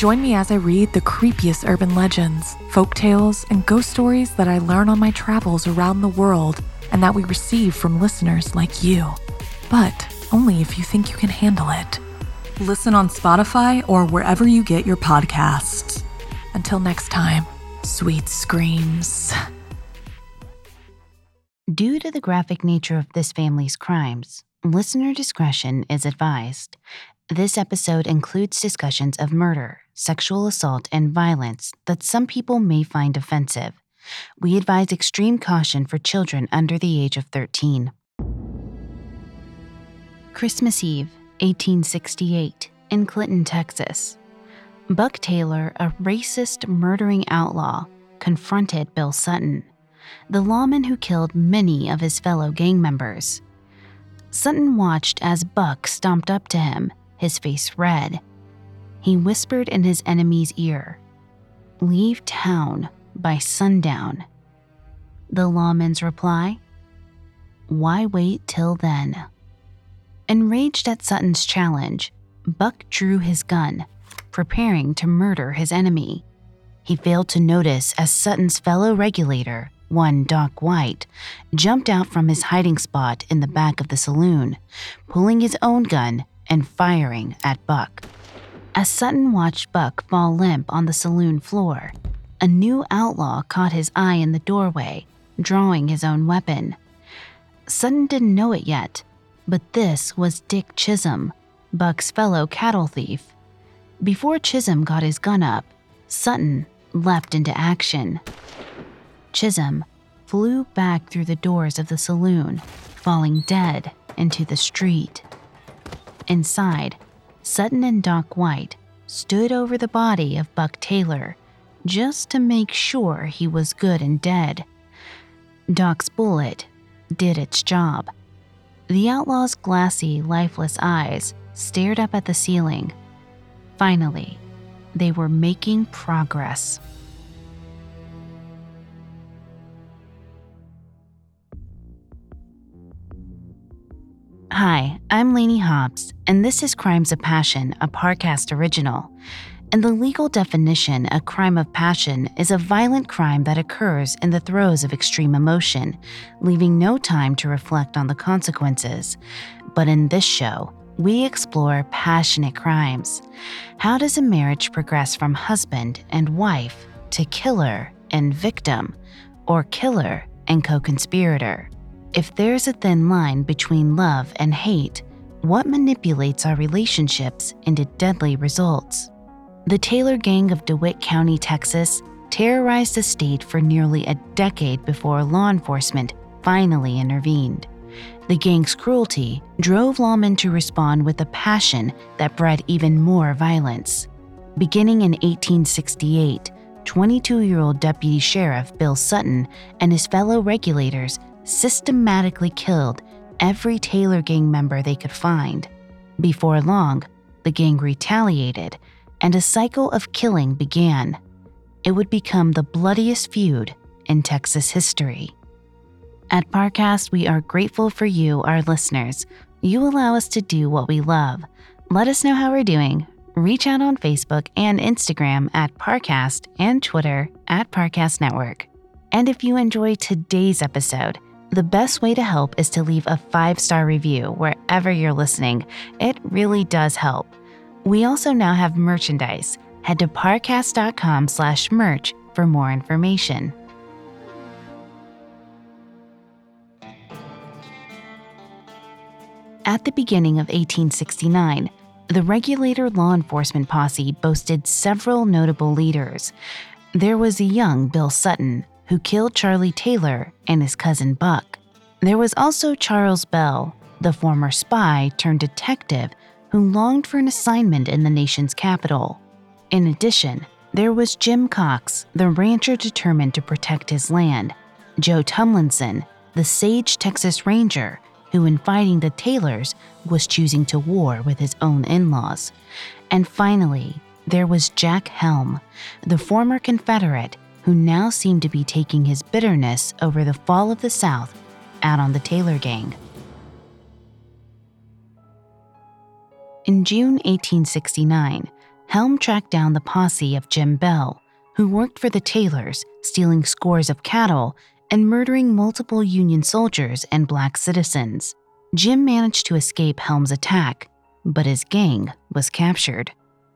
Join me as I read the creepiest urban legends, folk tales, and ghost stories that I learn on my travels around the world and that we receive from listeners like you. But only if you think you can handle it. Listen on Spotify or wherever you get your podcasts. Until next time, sweet screams. Due to the graphic nature of this family's crimes, listener discretion is advised. This episode includes discussions of murder, sexual assault, and violence that some people may find offensive. We advise extreme caution for children under the age of 13. Christmas Eve, 1868, in Clinton, Texas. Buck Taylor, a racist, murdering outlaw, confronted Bill Sutton, the lawman who killed many of his fellow gang members. Sutton watched as Buck stomped up to him his face red. He whispered in his enemy's ear, Leave town by sundown. The lawman's reply, Why wait till then? Enraged at Sutton's challenge, Buck drew his gun, preparing to murder his enemy. He failed to notice as Sutton's fellow regulator, one Doc White, jumped out from his hiding spot in the back of the saloon, pulling his own gun and firing at Buck. As Sutton watched Buck fall limp on the saloon floor, a new outlaw caught his eye in the doorway, drawing his own weapon. Sutton didn't know it yet, but this was Dick Chisholm, Buck's fellow cattle thief. Before Chisholm got his gun up, Sutton leapt into action. Chisholm flew back through the doors of the saloon, falling dead into the street. Inside, Sutton and Doc White stood over the body of Buck Taylor just to make sure he was good and dead. Doc's bullet did its job. The outlaw's glassy, lifeless eyes stared up at the ceiling. Finally, they were making progress. Hi, I'm Lainey Hobbs, and this is Crimes of Passion, a Parcast original. In the legal definition, a crime of passion is a violent crime that occurs in the throes of extreme emotion, leaving no time to reflect on the consequences. But in this show, we explore passionate crimes. How does a marriage progress from husband and wife to killer and victim, or killer and co conspirator? If there's a thin line between love and hate, what manipulates our relationships into deadly results? The Taylor Gang of DeWitt County, Texas, terrorized the state for nearly a decade before law enforcement finally intervened. The gang's cruelty drove lawmen to respond with a passion that bred even more violence. Beginning in 1868, 22 year old Deputy Sheriff Bill Sutton and his fellow regulators systematically killed every Taylor gang member they could find. Before long, the gang retaliated, and a cycle of killing began. It would become the bloodiest feud in Texas history. At Parcast, we are grateful for you, our listeners. You allow us to do what we love. Let us know how we're doing. Reach out on Facebook and Instagram at Parcast and Twitter at Parcast Network. And if you enjoy today's episode, The best way to help is to leave a five star review wherever you're listening. It really does help. We also now have merchandise. Head to parcast.com slash merch for more information. At the beginning of 1869, the regulator law enforcement posse boasted several notable leaders. There was a young Bill Sutton, who killed Charlie Taylor and his cousin Buck. There was also Charles Bell, the former spy turned detective who longed for an assignment in the nation's capital. In addition, there was Jim Cox, the rancher determined to protect his land, Joe Tumlinson, the sage Texas Ranger who, in fighting the Taylors, was choosing to war with his own in laws. And finally, there was Jack Helm, the former Confederate who now seemed to be taking his bitterness over the fall of the South out on the Taylor Gang. In June 1869, Helm tracked down the posse of Jim Bell, who worked for the Taylors, stealing scores of cattle and murdering multiple Union soldiers and black citizens. Jim managed to escape Helm's attack, but his gang was captured.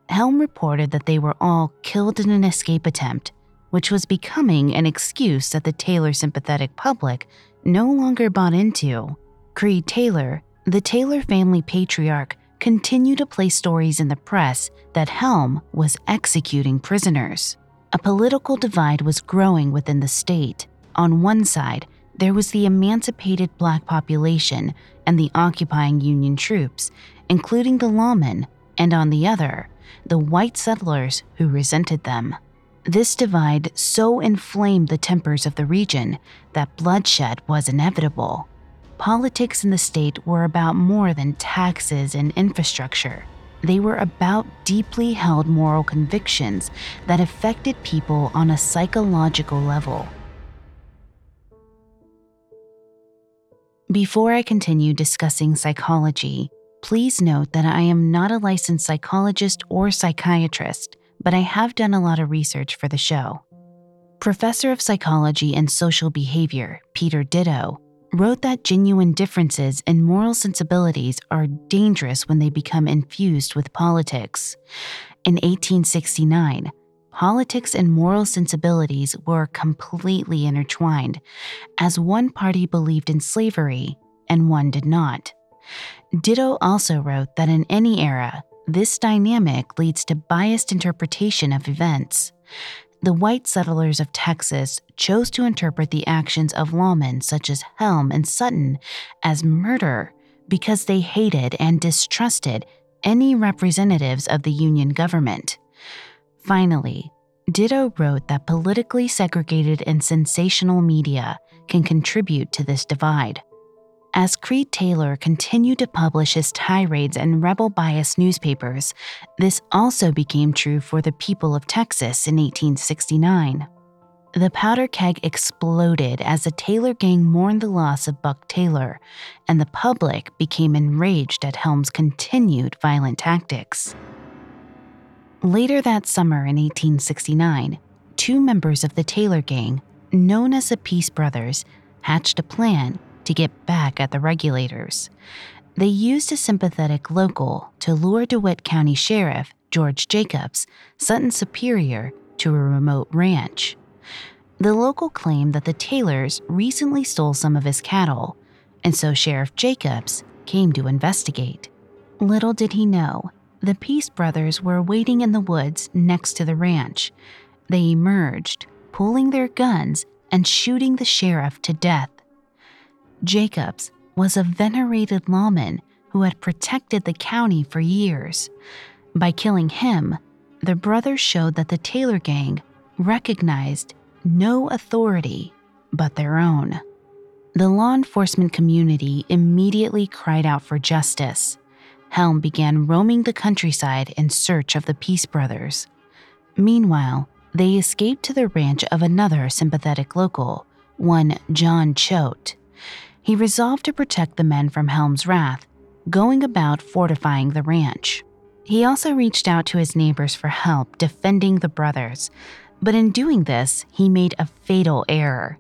Helm reported that they were all killed in an escape attempt, which was becoming an excuse that the Taylor sympathetic public no longer bought into. Creed Taylor, the Taylor family patriarch, continued to play stories in the press that Helm was executing prisoners. A political divide was growing within the state. On one side, there was the emancipated black population and the occupying Union troops, including the lawmen, and on the other, the white settlers who resented them. This divide so inflamed the tempers of the region that bloodshed was inevitable. Politics in the state were about more than taxes and infrastructure. They were about deeply held moral convictions that affected people on a psychological level. Before I continue discussing psychology, please note that I am not a licensed psychologist or psychiatrist, but I have done a lot of research for the show. Professor of Psychology and Social Behavior, Peter Ditto, wrote that genuine differences in moral sensibilities are dangerous when they become infused with politics. In 1869, politics and moral sensibilities were completely intertwined, as one party believed in slavery and one did not. Ditto also wrote that in any era, this dynamic leads to biased interpretation of events. The white settlers of Texas chose to interpret the actions of lawmen such as Helm and Sutton as murder because they hated and distrusted any representatives of the Union government. Finally, Ditto wrote that politically segregated and sensational media can contribute to this divide. As Creed Taylor continued to publish his tirades in rebel biased newspapers, this also became true for the people of Texas in 1869. The powder keg exploded as the Taylor gang mourned the loss of Buck Taylor, and the public became enraged at Helm's continued violent tactics. Later that summer in 1869, two members of the Taylor Gang, known as the Peace Brothers, hatched a plan to get back at the regulators. They used a sympathetic local to lure DeWitt County Sheriff George Jacobs, Sutton's superior, to a remote ranch. The local claimed that the Taylors recently stole some of his cattle, and so Sheriff Jacobs came to investigate. Little did he know the Peace Brothers were waiting in the woods next to the ranch. They emerged, pulling their guns and shooting the sheriff to death. Jacobs was a venerated lawman who had protected the county for years. By killing him, the brothers showed that the Taylor gang recognized no authority but their own. The law enforcement community immediately cried out for justice. Helm began roaming the countryside in search of the Peace Brothers. Meanwhile, they escaped to the ranch of another sympathetic local, one John Choate. He resolved to protect the men from Helm's wrath, going about fortifying the ranch. He also reached out to his neighbors for help defending the brothers, but in doing this, he made a fatal error.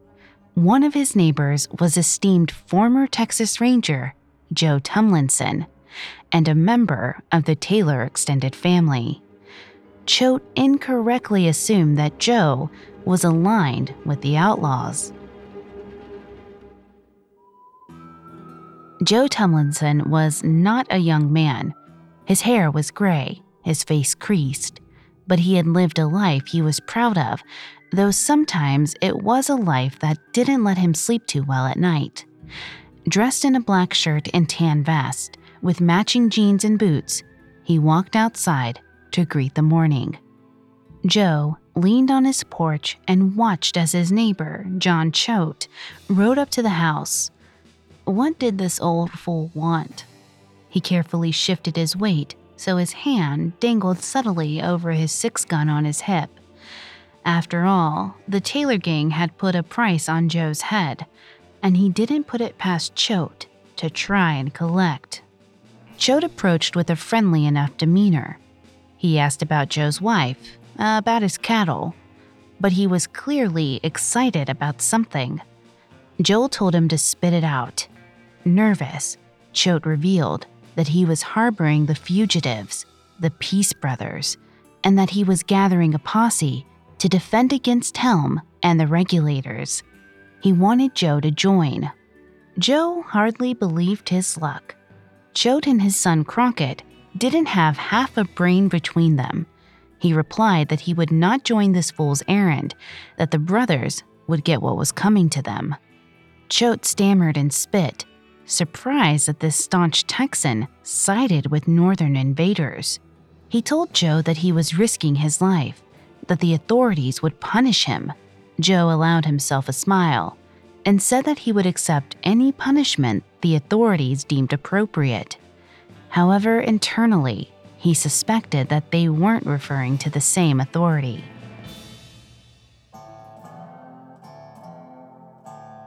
One of his neighbors was esteemed former Texas Ranger Joe Tumlinson and a member of the Taylor extended family. Choate incorrectly assumed that Joe was aligned with the outlaws. Joe Tumlinson was not a young man. His hair was gray, his face creased, but he had lived a life he was proud of, though sometimes it was a life that didn't let him sleep too well at night. Dressed in a black shirt and tan vest, with matching jeans and boots, he walked outside to greet the morning. Joe leaned on his porch and watched as his neighbor, John Choate, rode up to the house. What did this old fool want? He carefully shifted his weight so his hand dangled subtly over his six gun on his hip. After all, the Taylor gang had put a price on Joe's head, and he didn't put it past Choate to try and collect. Choate approached with a friendly enough demeanor. He asked about Joe's wife, about his cattle, but he was clearly excited about something. Joe told him to spit it out. Nervous, Choate revealed that he was harboring the fugitives, the Peace Brothers, and that he was gathering a posse to defend against Helm and the regulators. He wanted Joe to join. Joe hardly believed his luck. Choate and his son Crockett didn't have half a brain between them. He replied that he would not join this fool's errand, that the brothers would get what was coming to them. Choate stammered and spit, surprised that this staunch Texan sided with northern invaders. He told Joe that he was risking his life, that the authorities would punish him. Joe allowed himself a smile and said that he would accept any punishment the authorities deemed appropriate. However, internally, he suspected that they weren't referring to the same authority.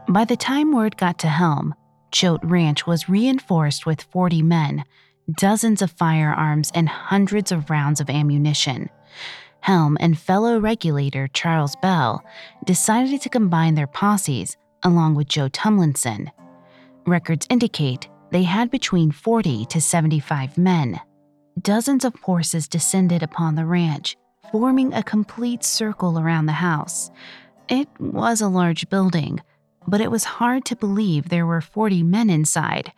By the time word got to Helm, Choate Ranch was reinforced with 40 men, dozens of firearms, and hundreds of rounds of ammunition. Helm and fellow regulator Charles Bell decided to combine their posses along with Joe Tumlinson. Records indicate they had between 40 to 75 men. Dozens of horses descended upon the ranch, forming a complete circle around the house. It was a large building, but it was hard to believe there were 40 men inside.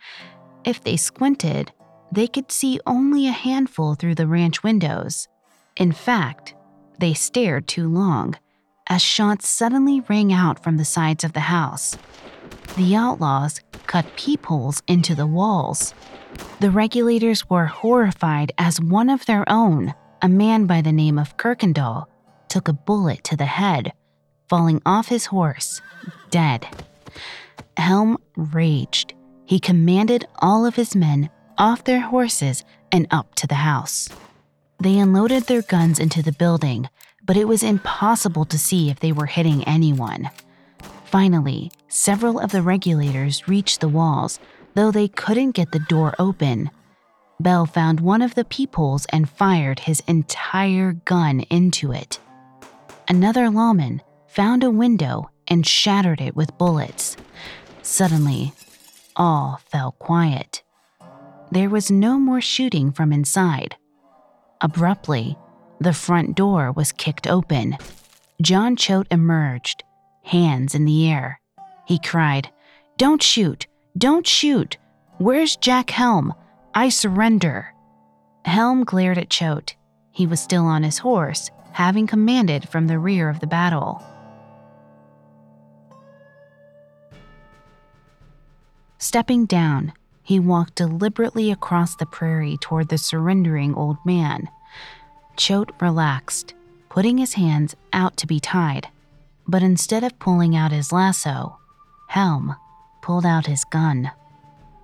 If they squinted, they could see only a handful through the ranch windows. In fact, they stared too long, as shots suddenly rang out from the sides of the house. The outlaws cut peepholes into the walls. The regulators were horrified as one of their own, a man by the name of Kirkendall, took a bullet to the head, falling off his horse, dead. Helm raged. He commanded all of his men off their horses and up to the house. They unloaded their guns into the building, but it was impossible to see if they were hitting anyone. Finally, several of the regulators reached the walls, though they couldn't get the door open. Bell found one of the peepholes and fired his entire gun into it. Another lawman found a window and shattered it with bullets. Suddenly, all fell quiet. There was no more shooting from inside. Abruptly, the front door was kicked open. John Choate emerged, hands in the air. He cried, Don't shoot! Don't shoot! Where's Jack Helm? I surrender. Helm glared at Choate. He was still on his horse, having commanded from the rear of the battle. Stepping down, he walked deliberately across the prairie toward the surrendering old man. Choate relaxed, putting his hands out to be tied, but instead of pulling out his lasso, Helm pulled out his gun.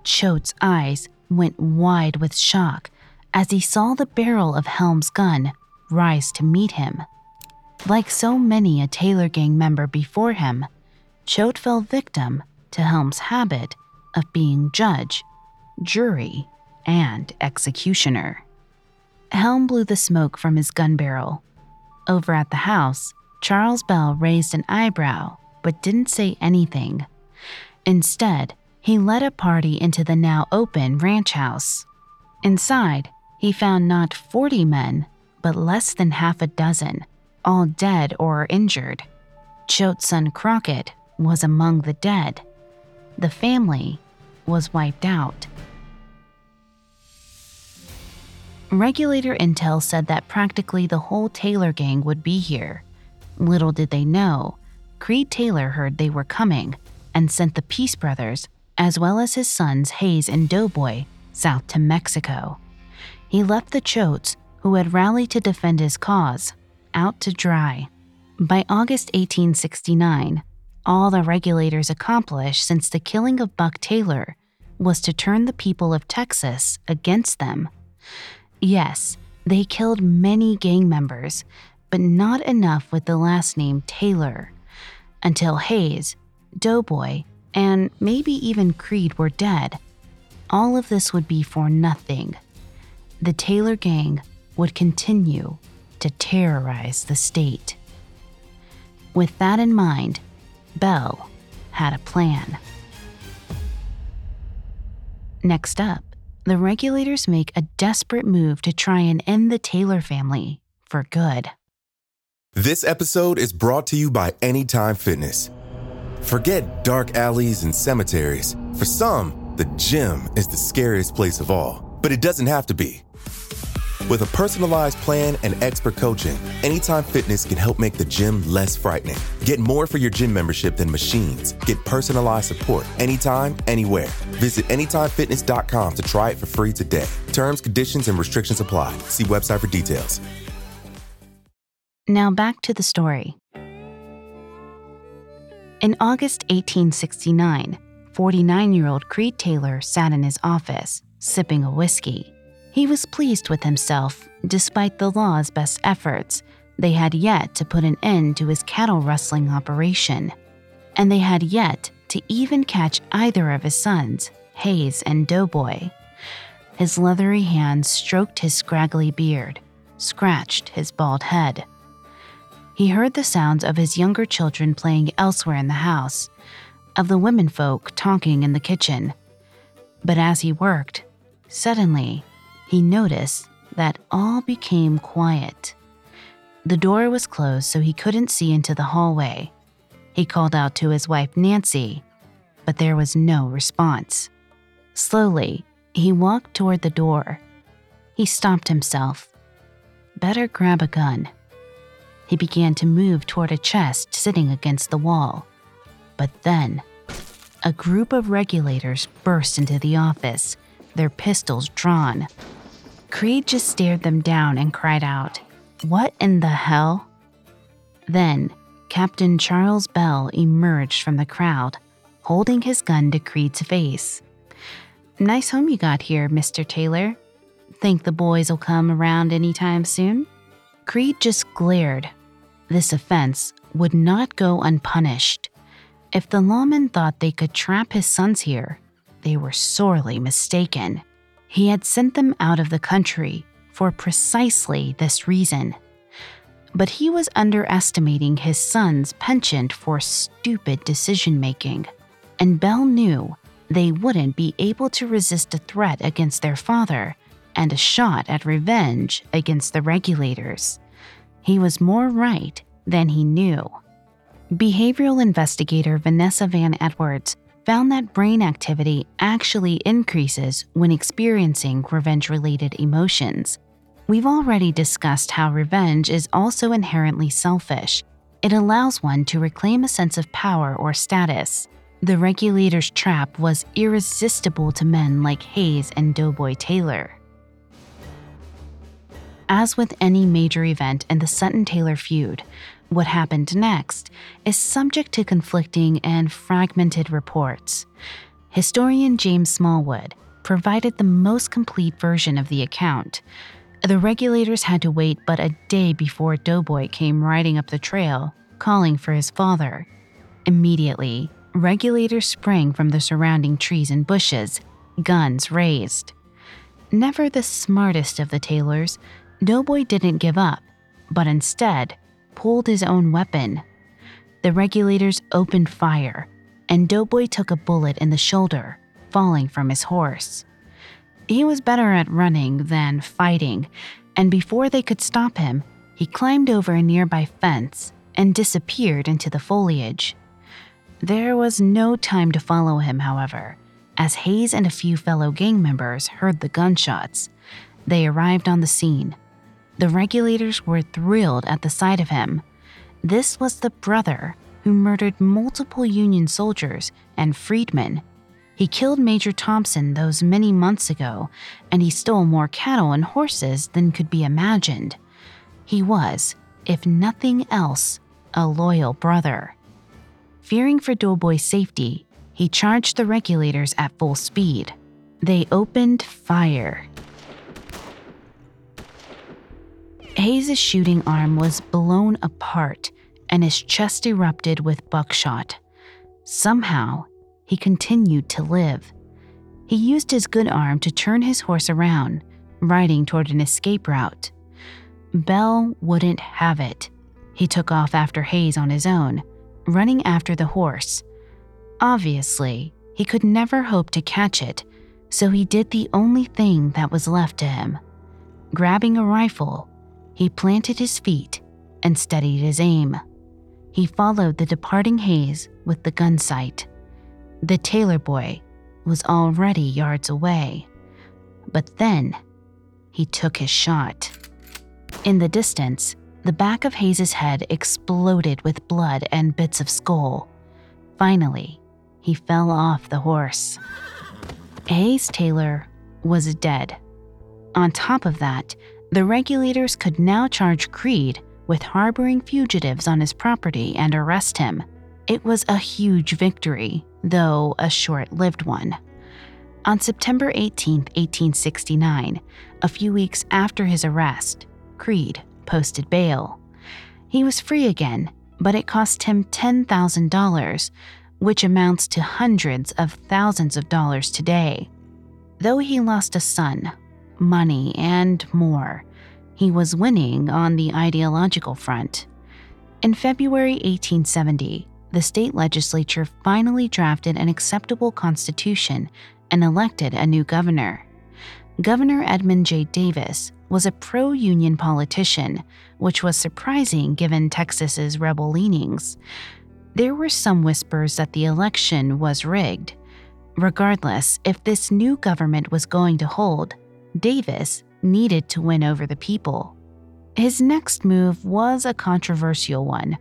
Choate's eyes went wide with shock as he saw the barrel of Helm's gun rise to meet him. Like so many a Taylor gang member before him, Choate fell victim to Helm's habit of being judge, jury, and executioner. Helm blew the smoke from his gun barrel. Over at the house, Charles Bell raised an eyebrow but didn't say anything. Instead, he led a party into the now open ranch house. Inside, he found not 40 men, but less than half a dozen, all dead or injured. Choate's son Crockett was among the dead. The family was wiped out. Regulator intel said that practically the whole Taylor gang would be here. Little did they know, Creed Taylor heard they were coming and sent the Peace Brothers, as well as his sons Hayes and Doughboy, south to Mexico. He left the Choates, who had rallied to defend his cause, out to dry. By August 1869, all the regulators accomplished since the killing of Buck Taylor was to turn the people of Texas against them. Yes, they killed many gang members, but not enough with the last name Taylor. Until Hayes, Doughboy, and maybe even Creed were dead, all of this would be for nothing. The Taylor gang would continue to terrorize the state. With that in mind, Bell had a plan. Next up, the regulators make a desperate move to try and end the Taylor family for good. This episode is brought to you by Anytime Fitness. Forget dark alleys and cemeteries. For some, the gym is the scariest place of all, but it doesn't have to be. With a personalized plan and expert coaching, Anytime Fitness can help make the gym less frightening. Get more for your gym membership than machines. Get personalized support anytime, anywhere. Visit AnytimeFitness.com to try it for free today. Terms, conditions, and restrictions apply. See website for details. Now back to the story. In August 1869, 49 year old Creed Taylor sat in his office, sipping a whiskey. He was pleased with himself, despite the law's best efforts. They had yet to put an end to his cattle rustling operation, and they had yet to even catch either of his sons, Hayes and Doughboy. His leathery hands stroked his scraggly beard, scratched his bald head. He heard the sounds of his younger children playing elsewhere in the house, of the womenfolk talking in the kitchen. But as he worked, suddenly he noticed that all became quiet. The door was closed so he couldn't see into the hallway. He called out to his wife, Nancy, but there was no response. Slowly, he walked toward the door. He stopped himself. Better grab a gun. He began to move toward a chest sitting against the wall. But then, a group of regulators burst into the office, their pistols drawn. Creed just stared them down and cried out, What in the hell? Then, Captain Charles Bell emerged from the crowd, holding his gun to Creed's face. Nice home you got here, Mr. Taylor. Think the boys will come around any time soon? Creed just glared. This offense would not go unpunished. If the lawmen thought they could trap his sons here, they were sorely mistaken. He had sent them out of the country for precisely this reason. But he was underestimating his son's penchant for stupid decision making, and Bell knew they wouldn't be able to resist a threat against their father and a shot at revenge against the regulators. He was more right than he knew. Behavioral investigator Vanessa Van Edwards found that brain activity actually increases when experiencing revenge related emotions. We've already discussed how revenge is also inherently selfish. It allows one to reclaim a sense of power or status. The regulator's trap was irresistible to men like Hayes and Doughboy Taylor. As with any major event in the Sutton Taylor feud, what happened next is subject to conflicting and fragmented reports. Historian James Smallwood provided the most complete version of the account. The regulators had to wait but a day before Doughboy came riding up the trail, calling for his father. Immediately, regulators sprang from the surrounding trees and bushes, guns raised. Never the smartest of the Taylors, Doughboy didn't give up, but instead pulled his own weapon. The regulators opened fire, and Doughboy took a bullet in the shoulder, falling from his horse. He was better at running than fighting, and before they could stop him, he climbed over a nearby fence and disappeared into the foliage. There was no time to follow him, however, as Hayes and a few fellow gang members heard the gunshots. They arrived on the scene. The regulators were thrilled at the sight of him. This was the brother who murdered multiple Union soldiers and freedmen. He killed Major Thompson those many months ago, and he stole more cattle and horses than could be imagined. He was, if nothing else, a loyal brother. Fearing for Doughboy's safety, he charged the regulators at full speed. They opened fire. Hayes' shooting arm was blown apart and his chest erupted with buckshot. Somehow, he continued to live. He used his good arm to turn his horse around, riding toward an escape route. Bell wouldn't have it. He took off after Hayes on his own, running after the horse. Obviously, he could never hope to catch it, so he did the only thing that was left to him. Grabbing a rifle, he planted his feet and steadied his aim. He followed the departing Hayes with the gun sight. The Taylor boy was already yards away. But then he took his shot. In the distance, the back of Hayes's head exploded with blood and bits of skull. Finally, he fell off the horse. Hayes Taylor was dead. On top of that, the regulators could now charge Creed with harboring fugitives on his property and arrest him. It was a huge victory, though a short lived one. On September 18, 1869, a few weeks after his arrest, Creed posted bail. He was free again, but it cost him $10,000, which amounts to hundreds of thousands of dollars today. Though he lost a son, money, and more, he was winning on the ideological front. In February 1870, the state legislature finally drafted an acceptable constitution and elected a new governor. Governor Edmund J. Davis was a pro union politician, which was surprising given Texas's rebel leanings. There were some whispers that the election was rigged. Regardless, if this new government was going to hold, Davis needed to win over the people. His next move was a controversial one,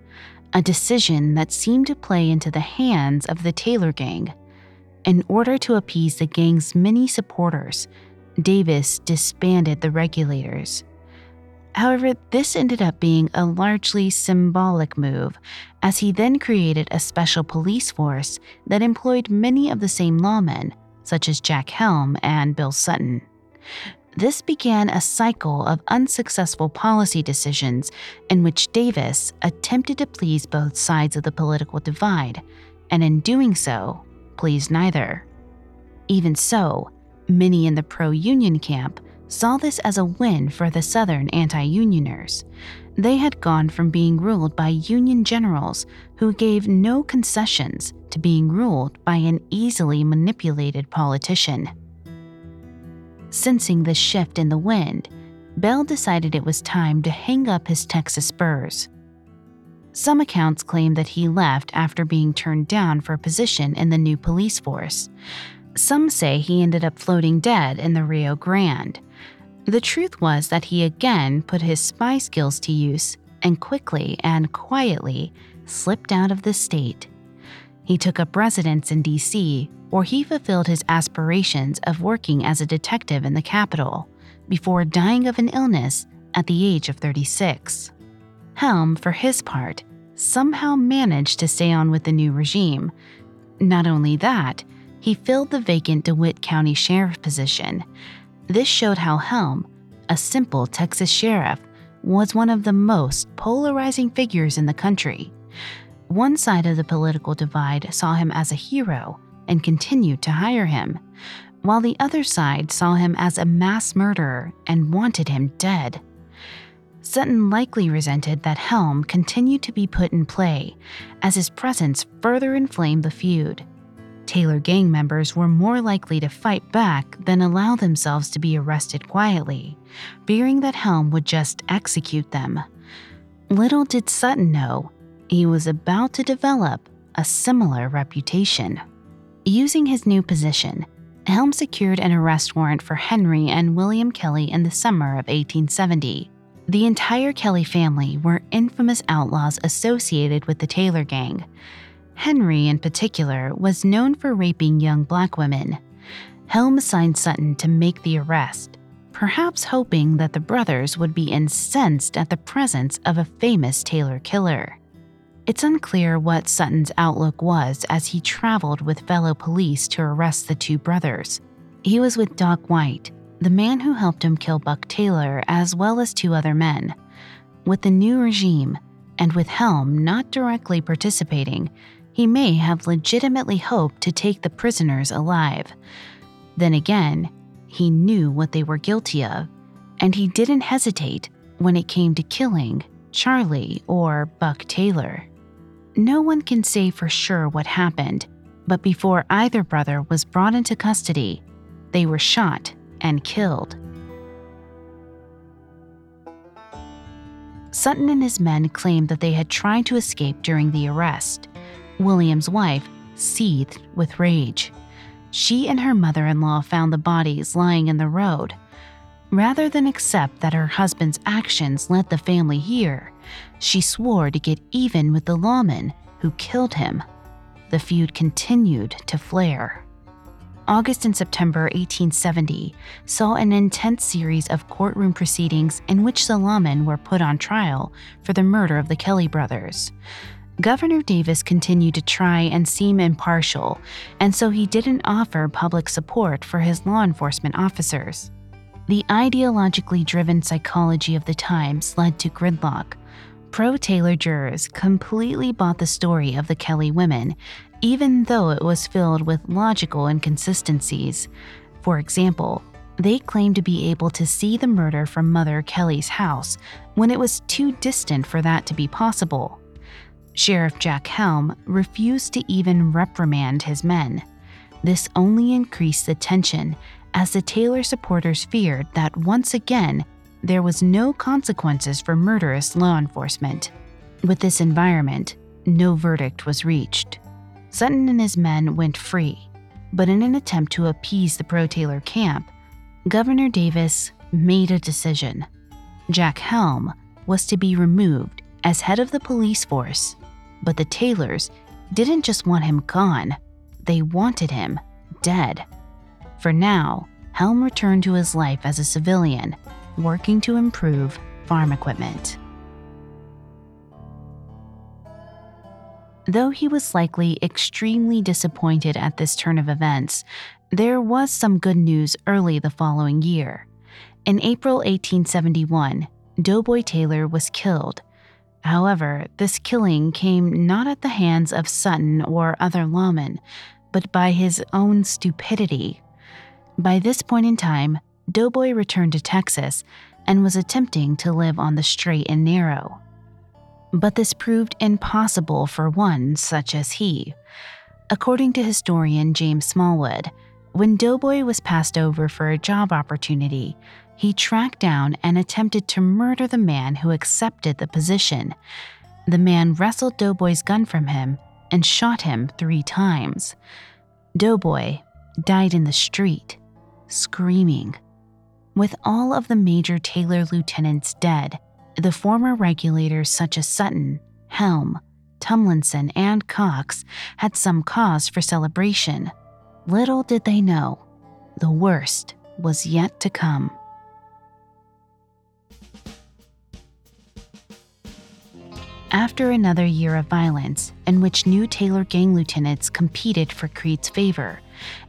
a decision that seemed to play into the hands of the Taylor Gang. In order to appease the gang's many supporters, Davis disbanded the regulators. However, this ended up being a largely symbolic move, as he then created a special police force that employed many of the same lawmen, such as Jack Helm and Bill Sutton. This began a cycle of unsuccessful policy decisions in which Davis attempted to please both sides of the political divide, and in doing so, pleased neither. Even so, many in the pro union camp saw this as a win for the Southern anti unioners. They had gone from being ruled by Union generals who gave no concessions to being ruled by an easily manipulated politician. Sensing the shift in the wind, Bell decided it was time to hang up his Texas spurs. Some accounts claim that he left after being turned down for a position in the new police force. Some say he ended up floating dead in the Rio Grande. The truth was that he again put his spy skills to use and quickly and quietly slipped out of the state. He took up residence in D.C., where he fulfilled his aspirations of working as a detective in the capital before dying of an illness at the age of 36. Helm, for his part, somehow managed to stay on with the new regime. Not only that, he filled the vacant DeWitt County Sheriff position. This showed how Helm, a simple Texas sheriff, was one of the most polarizing figures in the country. One side of the political divide saw him as a hero and continued to hire him, while the other side saw him as a mass murderer and wanted him dead. Sutton likely resented that Helm continued to be put in play, as his presence further inflamed the feud. Taylor gang members were more likely to fight back than allow themselves to be arrested quietly, fearing that Helm would just execute them. Little did Sutton know, he was about to develop a similar reputation. Using his new position, Helm secured an arrest warrant for Henry and William Kelly in the summer of 1870. The entire Kelly family were infamous outlaws associated with the Taylor Gang. Henry, in particular, was known for raping young black women. Helm assigned Sutton to make the arrest, perhaps hoping that the brothers would be incensed at the presence of a famous Taylor killer. It's unclear what Sutton's outlook was as he traveled with fellow police to arrest the two brothers. He was with Doc White, the man who helped him kill Buck Taylor, as well as two other men. With the new regime, and with Helm not directly participating, he may have legitimately hoped to take the prisoners alive. Then again, he knew what they were guilty of, and he didn't hesitate when it came to killing Charlie or Buck Taylor. No one can say for sure what happened, but before either brother was brought into custody, they were shot and killed. Sutton and his men claimed that they had tried to escape during the arrest. William's wife seethed with rage. She and her mother in law found the bodies lying in the road. Rather than accept that her husband's actions led the family here, she swore to get even with the lawman who killed him. The feud continued to flare. August and September 1870 saw an intense series of courtroom proceedings in which the lawmen were put on trial for the murder of the Kelly brothers. Governor Davis continued to try and seem impartial, and so he didn't offer public support for his law enforcement officers. The ideologically driven psychology of the times led to gridlock. Pro Taylor jurors completely bought the story of the Kelly women even though it was filled with logical inconsistencies. For example, they claimed to be able to see the murder from Mother Kelly's house when it was too distant for that to be possible. Sheriff Jack Helm refused to even reprimand his men. This only increased the tension as the Taylor supporters feared that once again there was no consequences for murderous law enforcement. With this environment, no verdict was reached. Sutton and his men went free, but in an attempt to appease the pro Taylor camp, Governor Davis made a decision. Jack Helm was to be removed as head of the police force, but the Taylors didn't just want him gone, they wanted him dead. For now, Helm returned to his life as a civilian, working to improve farm equipment. Though he was likely extremely disappointed at this turn of events, there was some good news early the following year. In April 1871, Doughboy Taylor was killed. However, this killing came not at the hands of Sutton or other lawmen, but by his own stupidity. By this point in time, Doughboy returned to Texas and was attempting to live on the straight and narrow but this proved impossible for one such as he. According to historian James Smallwood, when Doughboy was passed over for a job opportunity, he tracked down and attempted to murder the man who accepted the position. The man wrestled Doughboy's gun from him and shot him three times. Doughboy died in the street, screaming. With all of the major Taylor lieutenants dead, the former regulators such as Sutton, Helm, Tumlinson, and Cox had some cause for celebration. Little did they know, the worst was yet to come. After another year of violence, in which new Taylor gang lieutenants competed for Creed's favor,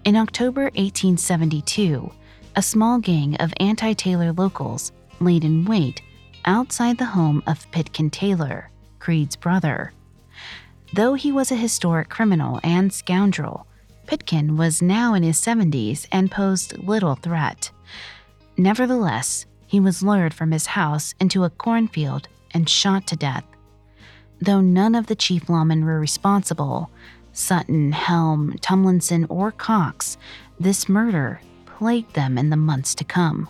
in October 1872, a small gang of anti Taylor locals laid in wait outside the home of Pitkin Taylor, Creed's brother. Though he was a historic criminal and scoundrel, Pitkin was now in his 70s and posed little threat. Nevertheless, he was lured from his house into a cornfield and shot to death. Though none of the chief lawmen were responsible Sutton, Helm, Tumlinson, or Cox this murder plagued them in the months to come.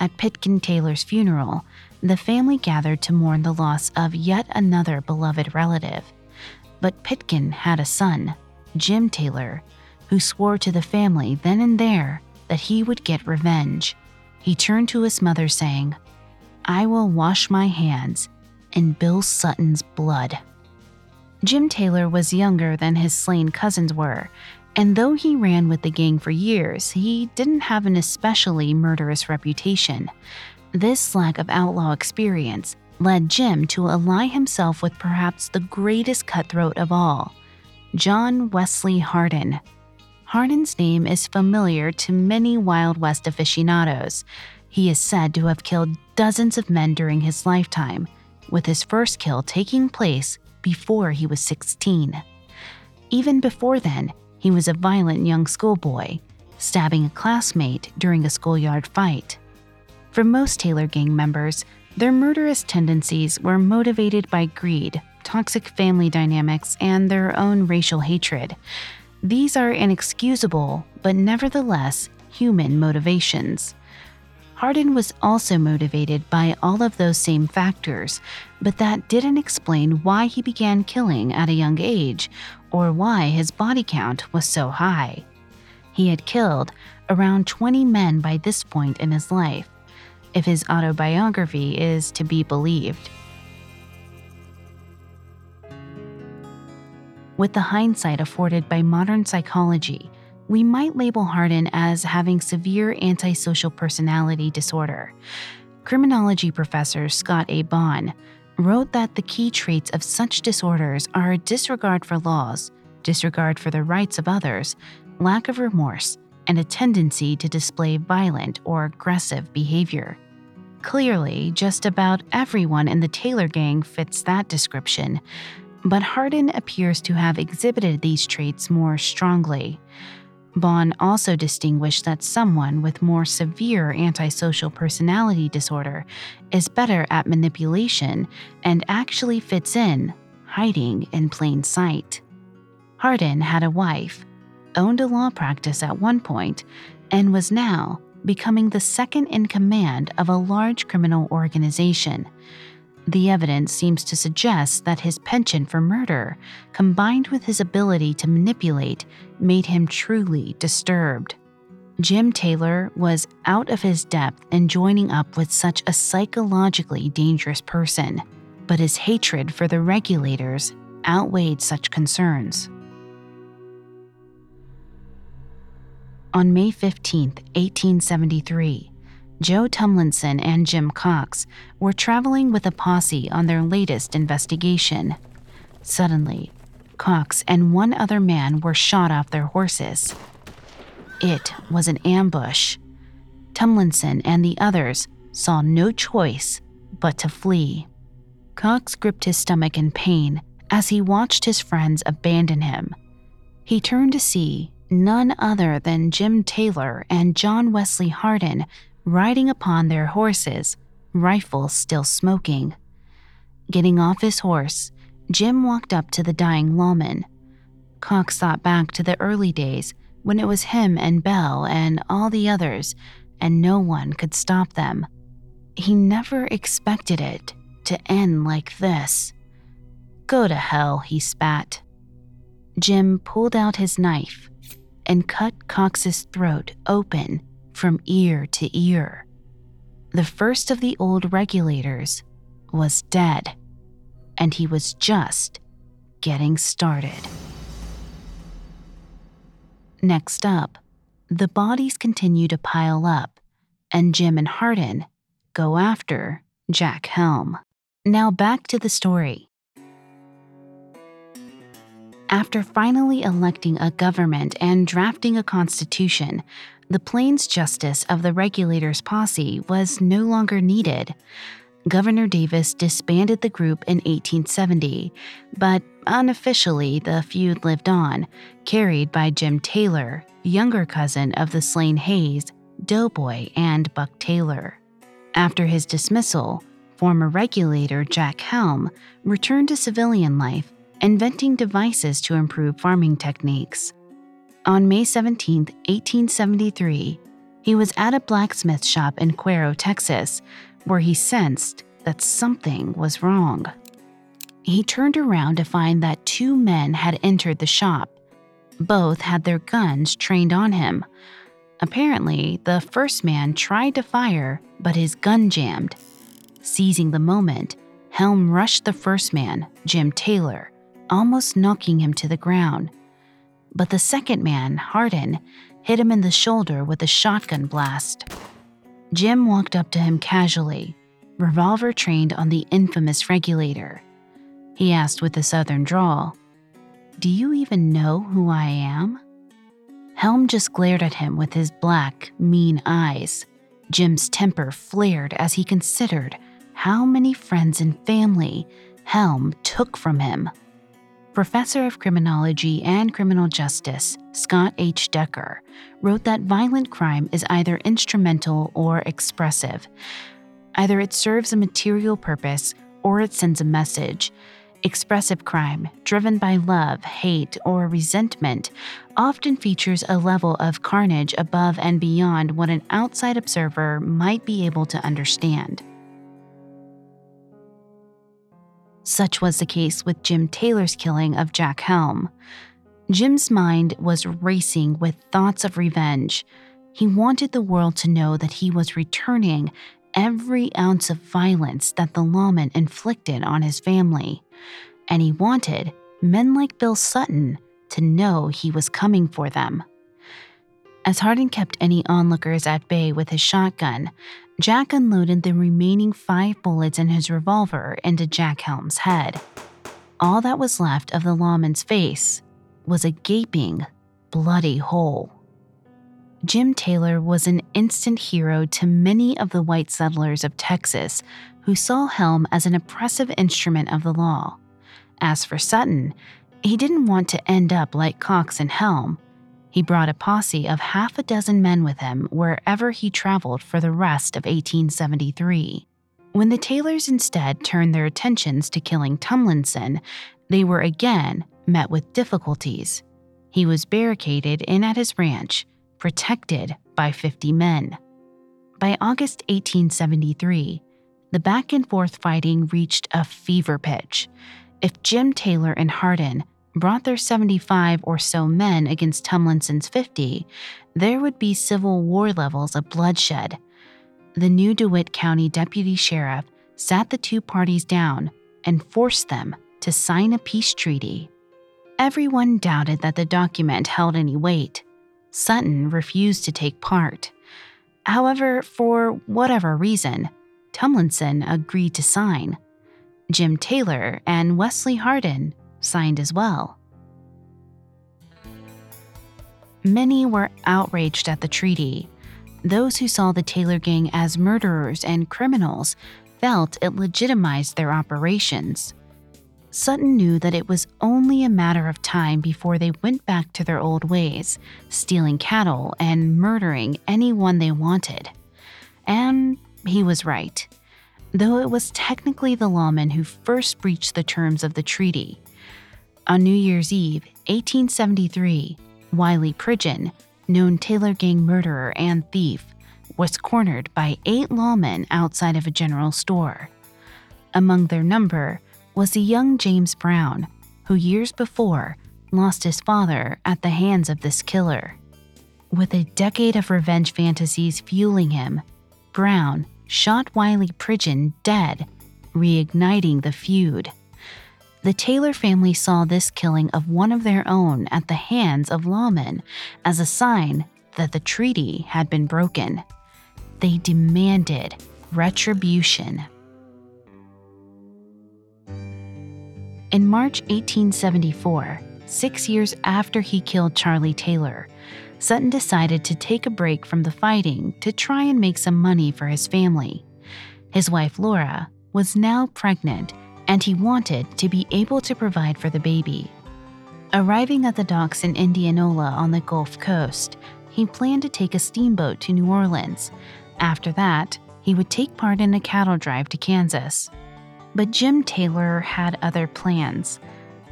At Pitkin Taylor's funeral, the family gathered to mourn the loss of yet another beloved relative. But Pitkin had a son, Jim Taylor, who swore to the family then and there that he would get revenge. He turned to his mother, saying, I will wash my hands in Bill Sutton's blood. Jim Taylor was younger than his slain cousins were, and though he ran with the gang for years, he didn't have an especially murderous reputation. This lack of outlaw experience led Jim to ally himself with perhaps the greatest cutthroat of all, John Wesley Hardin. Hardin's name is familiar to many Wild West aficionados. He is said to have killed dozens of men during his lifetime, with his first kill taking place before he was 16. Even before then, he was a violent young schoolboy, stabbing a classmate during a schoolyard fight. For most Taylor gang members, their murderous tendencies were motivated by greed, toxic family dynamics, and their own racial hatred. These are inexcusable, but nevertheless human motivations. Hardin was also motivated by all of those same factors, but that didn't explain why he began killing at a young age or why his body count was so high. He had killed around 20 men by this point in his life, if his autobiography is to be believed. With the hindsight afforded by modern psychology, we might label Hardin as having severe antisocial personality disorder. Criminology professor Scott A. Bonn wrote that the key traits of such disorders are a disregard for laws, disregard for the rights of others, lack of remorse, and a tendency to display violent or aggressive behavior. Clearly, just about everyone in the Taylor gang fits that description, but Hardin appears to have exhibited these traits more strongly. Bonn also distinguished that someone with more severe antisocial personality disorder is better at manipulation and actually fits in, hiding in plain sight. Hardin had a wife, owned a law practice at one point, and was now becoming the second in command of a large criminal organization. The evidence seems to suggest that his penchant for murder, combined with his ability to manipulate, made him truly disturbed. Jim Taylor was out of his depth in joining up with such a psychologically dangerous person, but his hatred for the regulators outweighed such concerns. On May 15, 1873, Joe Tumlinson and Jim Cox were traveling with a posse on their latest investigation. Suddenly, Cox and one other man were shot off their horses. It was an ambush. Tumlinson and the others saw no choice but to flee. Cox gripped his stomach in pain as he watched his friends abandon him. He turned to see none other than Jim Taylor and John Wesley Hardin riding upon their horses, rifles still smoking. Getting off his horse, Jim walked up to the dying lawman. Cox thought back to the early days when it was him and Bill and all the others, and no one could stop them. He never expected it to end like this. Go to hell, he spat. Jim pulled out his knife and cut Cox's throat open from ear to ear. The first of the old regulators was dead, and he was just getting started. Next up, the bodies continue to pile up, and Jim and Hardin go after Jack Helm. Now back to the story. After finally electing a government and drafting a constitution, the Plains Justice of the Regulators posse was no longer needed. Governor Davis disbanded the group in 1870, but unofficially the feud lived on, carried by Jim Taylor, younger cousin of the slain Hayes, Doboy, and Buck Taylor. After his dismissal, former regulator Jack Helm returned to civilian life, inventing devices to improve farming techniques. On May 17, 1873, he was at a blacksmith shop in Cuero, Texas, where he sensed that something was wrong. He turned around to find that two men had entered the shop. Both had their guns trained on him. Apparently, the first man tried to fire, but his gun jammed. Seizing the moment, Helm rushed the first man, Jim Taylor, almost knocking him to the ground. But the second man, Hardin, hit him in the shoulder with a shotgun blast. Jim walked up to him casually, revolver trained on the infamous regulator. He asked with a southern drawl, Do you even know who I am? Helm just glared at him with his black, mean eyes. Jim's temper flared as he considered how many friends and family Helm took from him. Professor of Criminology and Criminal Justice Scott H. Decker wrote that violent crime is either instrumental or expressive. Either it serves a material purpose or it sends a message. Expressive crime, driven by love, hate, or resentment, often features a level of carnage above and beyond what an outside observer might be able to understand. Such was the case with Jim Taylor's killing of Jack Helm. Jim's mind was racing with thoughts of revenge. He wanted the world to know that he was returning every ounce of violence that the lawman inflicted on his family. And he wanted men like Bill Sutton to know he was coming for them. As Hardin kept any onlookers at bay with his shotgun, Jack unloaded the remaining five bullets in his revolver into Jack Helm's head. All that was left of the lawman's face was a gaping, bloody hole. Jim Taylor was an instant hero to many of the white settlers of Texas who saw Helm as an oppressive instrument of the law. As for Sutton, he didn't want to end up like Cox and Helm. He brought a posse of half a dozen men with him wherever he traveled for the rest of 1873. When the Taylors instead turned their attentions to killing Tumlinson, they were again met with difficulties. He was barricaded in at his ranch protected by 50 men. By August 1873, the back and forth fighting reached a fever pitch. If Jim Taylor and Hardin brought their 75 or so men against Tumlinson's 50, there would be Civil War levels of bloodshed. The new DeWitt County deputy sheriff sat the two parties down and forced them to sign a peace treaty. Everyone doubted that the document held any weight. Sutton refused to take part. However, for whatever reason, Tumlinson agreed to sign. Jim Taylor and Wesley Hardin signed as well. Many were outraged at the treaty. Those who saw the Taylor gang as murderers and criminals felt it legitimized their operations. Sutton knew that it was only a matter of time before they went back to their old ways, stealing cattle and murdering anyone they wanted. And he was right. Though it was technically the lawmen who first breached the terms of the treaty. On New Year's Eve, 1873, Wiley Pridgen, known Taylor gang murderer and thief, was cornered by eight lawmen outside of a general store. Among their number was the young James Brown, who years before lost his father at the hands of this killer. With a decade of revenge fantasies fueling him, Brown shot Wiley Pridgen dead, reigniting the feud. The Taylor family saw this killing of one of their own at the hands of lawmen as a sign that the treaty had been broken. They demanded retribution. In March 1874, six years after he killed Charlie Taylor, Sutton decided to take a break from the fighting to try and make some money for his family. His wife Laura was now pregnant, and he wanted to be able to provide for the baby. Arriving at the docks in Indianola on the Gulf Coast, he planned to take a steamboat to New Orleans. After that, he would take part in a cattle drive to Kansas. But Jim Taylor had other plans.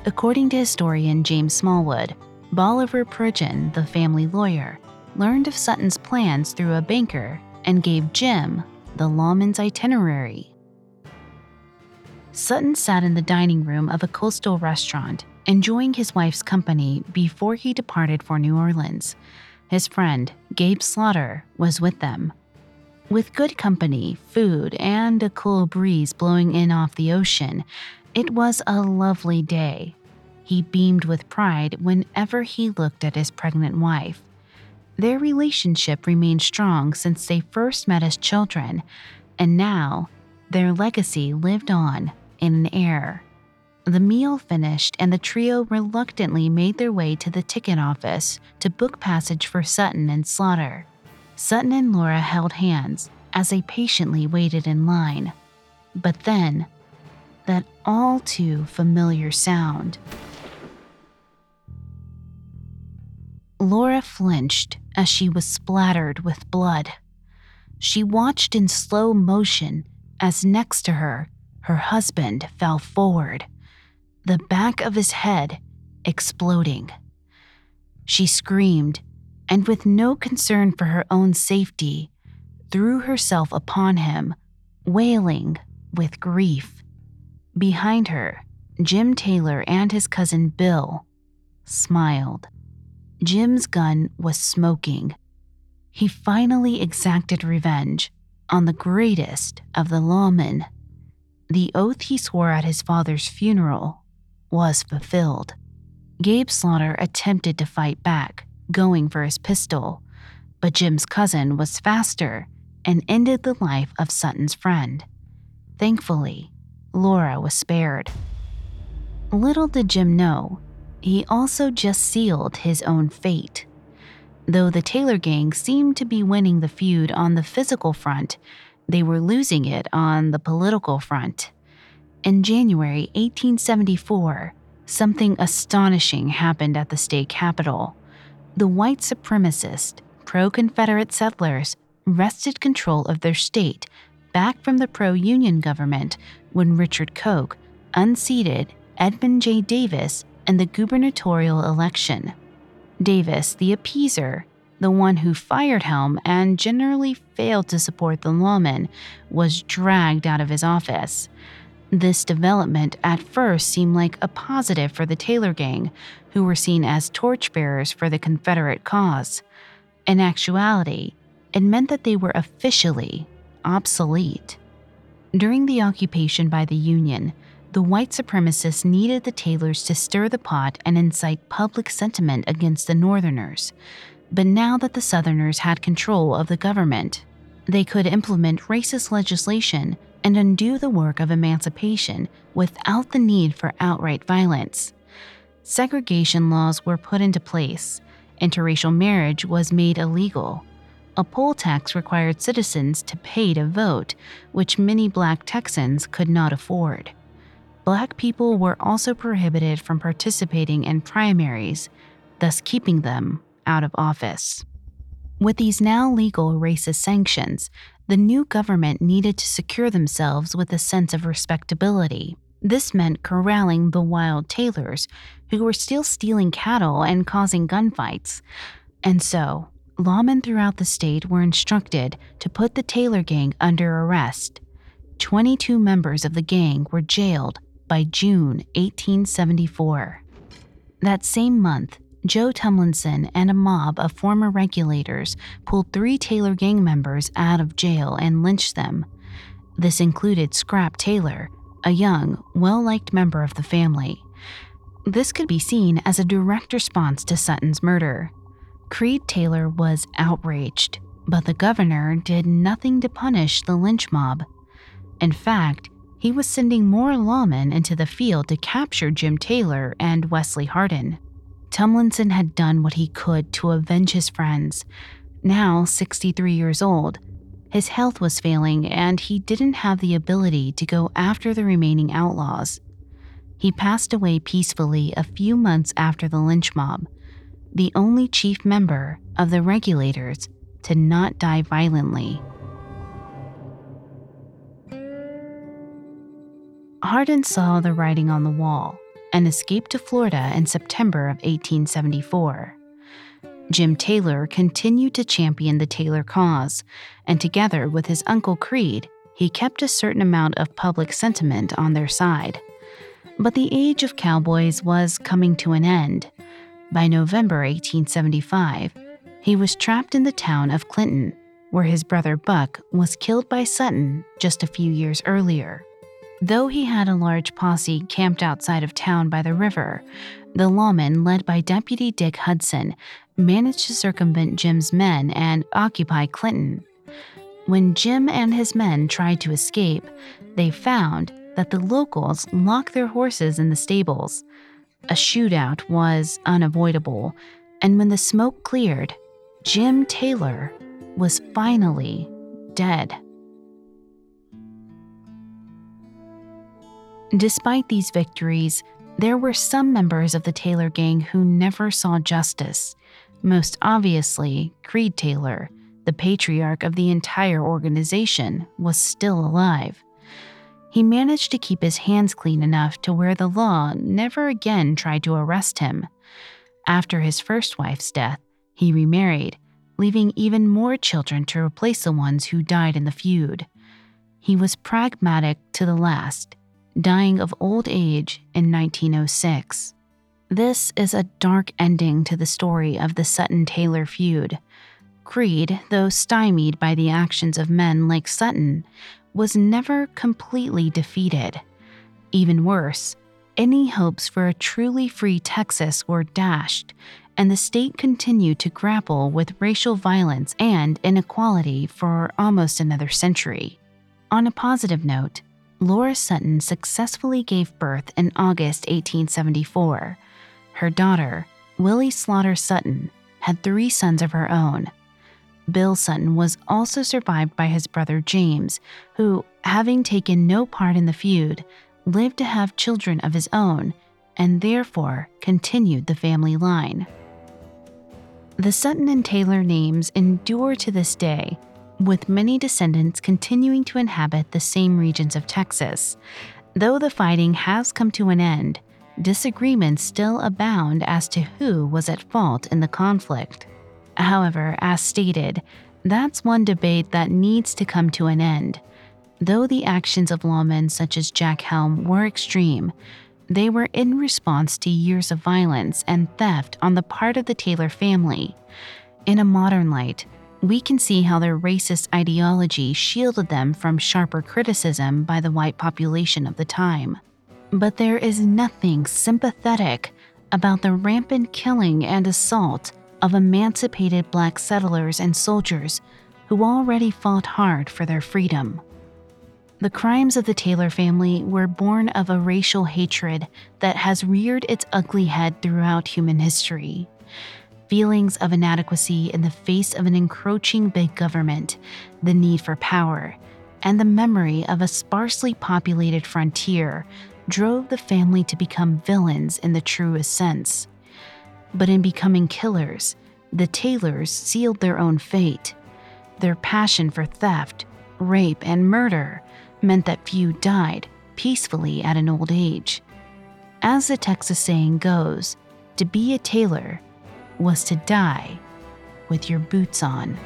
According to historian James Smallwood, Bolivar Pridgen, the family lawyer, learned of Sutton's plans through a banker and gave Jim the lawman's itinerary. Sutton sat in the dining room of a coastal restaurant, enjoying his wife's company before he departed for New Orleans. His friend, Gabe Slaughter, was with them. With good company, food, and a cool breeze blowing in off the ocean, it was a lovely day. He beamed with pride whenever he looked at his pregnant wife. Their relationship remained strong since they first met as children, and now their legacy lived on in an heir. The meal finished, and the trio reluctantly made their way to the ticket office to book passage for Sutton and Slaughter. Sutton and Laura held hands as they patiently waited in line. But then, that all too familiar sound. Laura flinched as she was splattered with blood. She watched in slow motion as next to her, her husband fell forward, the back of his head exploding. She screamed and, with no concern for her own safety, threw herself upon him, wailing with grief. Behind her, Jim Taylor and his cousin Bill smiled. Jim's gun was smoking. He finally exacted revenge on the greatest of the lawmen. The oath he swore at his father's funeral was fulfilled. Gabe Slaughter attempted to fight back, going for his pistol, but Jim's cousin was faster and ended the life of Sutton's friend. Thankfully, Laura was spared. Little did Jim know he also just sealed his own fate. Though the Taylor gang seemed to be winning the feud on the physical front, they were losing it on the political front. In January 1874, something astonishing happened at the state capitol. The white supremacist, pro Confederate settlers wrested control of their state back from the pro Union government when Richard Coke unseated Edmund J. Davis in the gubernatorial election. Davis, the appeaser, the one who fired Helm and generally failed to support the lawmen, was dragged out of his office. This development at first seemed like a positive for the Taylor gang, who were seen as torchbearers for the Confederate cause. In actuality, it meant that they were officially obsolete. During the occupation by the Union, the white supremacists needed the Taylors to stir the pot and incite public sentiment against the Northerners. But now that the Southerners had control of the government, they could implement racist legislation and undo the work of emancipation without the need for outright violence. Segregation laws were put into place, interracial marriage was made illegal. A poll tax required citizens to pay to vote, which many black Texans could not afford black people were also prohibited from participating in primaries, thus keeping them out of office. With these now legal racist sanctions, the new government needed to secure themselves with a sense of respectability. This meant corralling the wild Taylors, who were still stealing cattle and causing gunfights. And so, lawmen throughout the state were instructed to put the Taylor gang under arrest. 22 members of the gang were jailed by June 1874. That same month, Joe Tumlinson and a mob of former regulators pulled three Taylor gang members out of jail and lynched them. This included Scrap Taylor, a young, well liked member of the family. This could be seen as a direct response to Sutton's murder. Creed Taylor was outraged, but the governor did nothing to punish the lynch mob. In fact, he was sending more lawmen into the field to capture Jim Taylor and Wesley Hardin. Tumlinson had done what he could to avenge his friends. Now, 63 years old, his health was failing and he didn't have the ability to go after the remaining outlaws. He passed away peacefully a few months after the lynch mob, the only chief member of the regulators to not die violently. Hardin saw the writing on the wall and escaped to Florida in September of 1874. Jim Taylor continued to champion the Taylor cause, and together with his uncle Creed, he kept a certain amount of public sentiment on their side. But the age of cowboys was coming to an end. By November 1875, he was trapped in the town of Clinton, where his brother Buck was killed by Sutton just a few years earlier. Though he had a large posse camped outside of town by the river, the lawmen, led by Deputy Dick Hudson, managed to circumvent Jim's men and occupy Clinton. When Jim and his men tried to escape, they found that the locals locked their horses in the stables. A shootout was unavoidable, and when the smoke cleared, Jim Taylor was finally dead. Despite these victories, there were some members of the Taylor gang who never saw justice. Most obviously, Creed Taylor, the patriarch of the entire organization, was still alive. He managed to keep his hands clean enough to where the law never again tried to arrest him. After his first wife's death, he remarried, leaving even more children to replace the ones who died in the feud. He was pragmatic to the last, dying of old age in 1906. This is a dark ending to the story of the Sutton Taylor feud. Creed, though stymied by the actions of men like Sutton, was never completely defeated. Even worse, any hopes for a truly free Texas were dashed, and the state continued to grapple with racial violence and inequality for almost another century. On a positive note, Laura Sutton successfully gave birth in August 1874. Her daughter, Willie Slaughter Sutton, had three sons of her own. Bill Sutton was also survived by his brother James, who, having taken no part in the feud, lived to have children of his own and therefore continued the family line. The Sutton and Taylor names endure to this day, with many descendants continuing to inhabit the same regions of Texas. Though the fighting has come to an end, disagreements still abound as to who was at fault in the conflict. However, as stated, that's one debate that needs to come to an end. Though the actions of lawmen such as Jack Helm were extreme, they were in response to years of violence and theft on the part of the Taylor family. In a modern light, we can see how their racist ideology shielded them from sharper criticism by the white population of the time. But there is nothing sympathetic about the rampant killing and assault of emancipated black settlers and soldiers who already fought hard for their freedom. The crimes of the Taylor family were born of a racial hatred that has reared its ugly head throughout human history. Feelings of inadequacy in the face of an encroaching big government, the need for power, and the memory of a sparsely populated frontier drove the family to become villains in the truest sense. But in becoming killers, the Taylors sealed their own fate. Their passion for theft, rape, and murder meant that few died peacefully at an old age. As the Texas saying goes, to be a Taylor was to die with your boots on.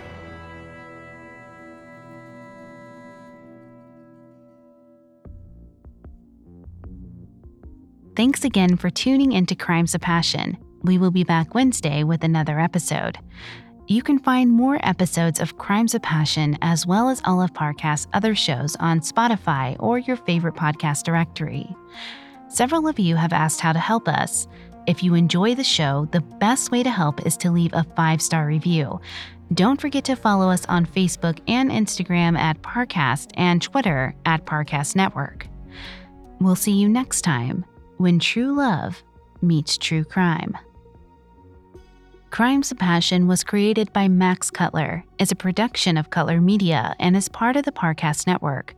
Thanks again for tuning into Crimes of Passion. We will be back Wednesday with another episode. You can find more episodes of Crimes of Passion as well as all of Parcast's other shows on Spotify or your favorite podcast directory. Several of you have asked how to help us. If you enjoy the show, the best way to help is to leave a five star review. Don't forget to follow us on Facebook and Instagram at Parcast and Twitter at Parcast Network. We'll see you next time when true love meets true crime. Crimes of Passion was created by Max Cutler, is a production of Cutler Media, and is part of the Parcast Network.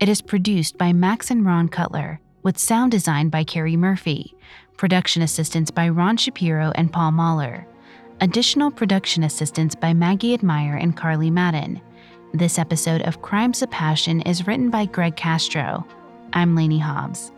It is produced by Max and Ron Cutler, with sound design by Carrie Murphy, production assistance by Ron Shapiro and Paul Mahler, additional production assistance by Maggie Admire and Carly Madden. This episode of Crimes of Passion is written by Greg Castro. I'm Lainey Hobbs.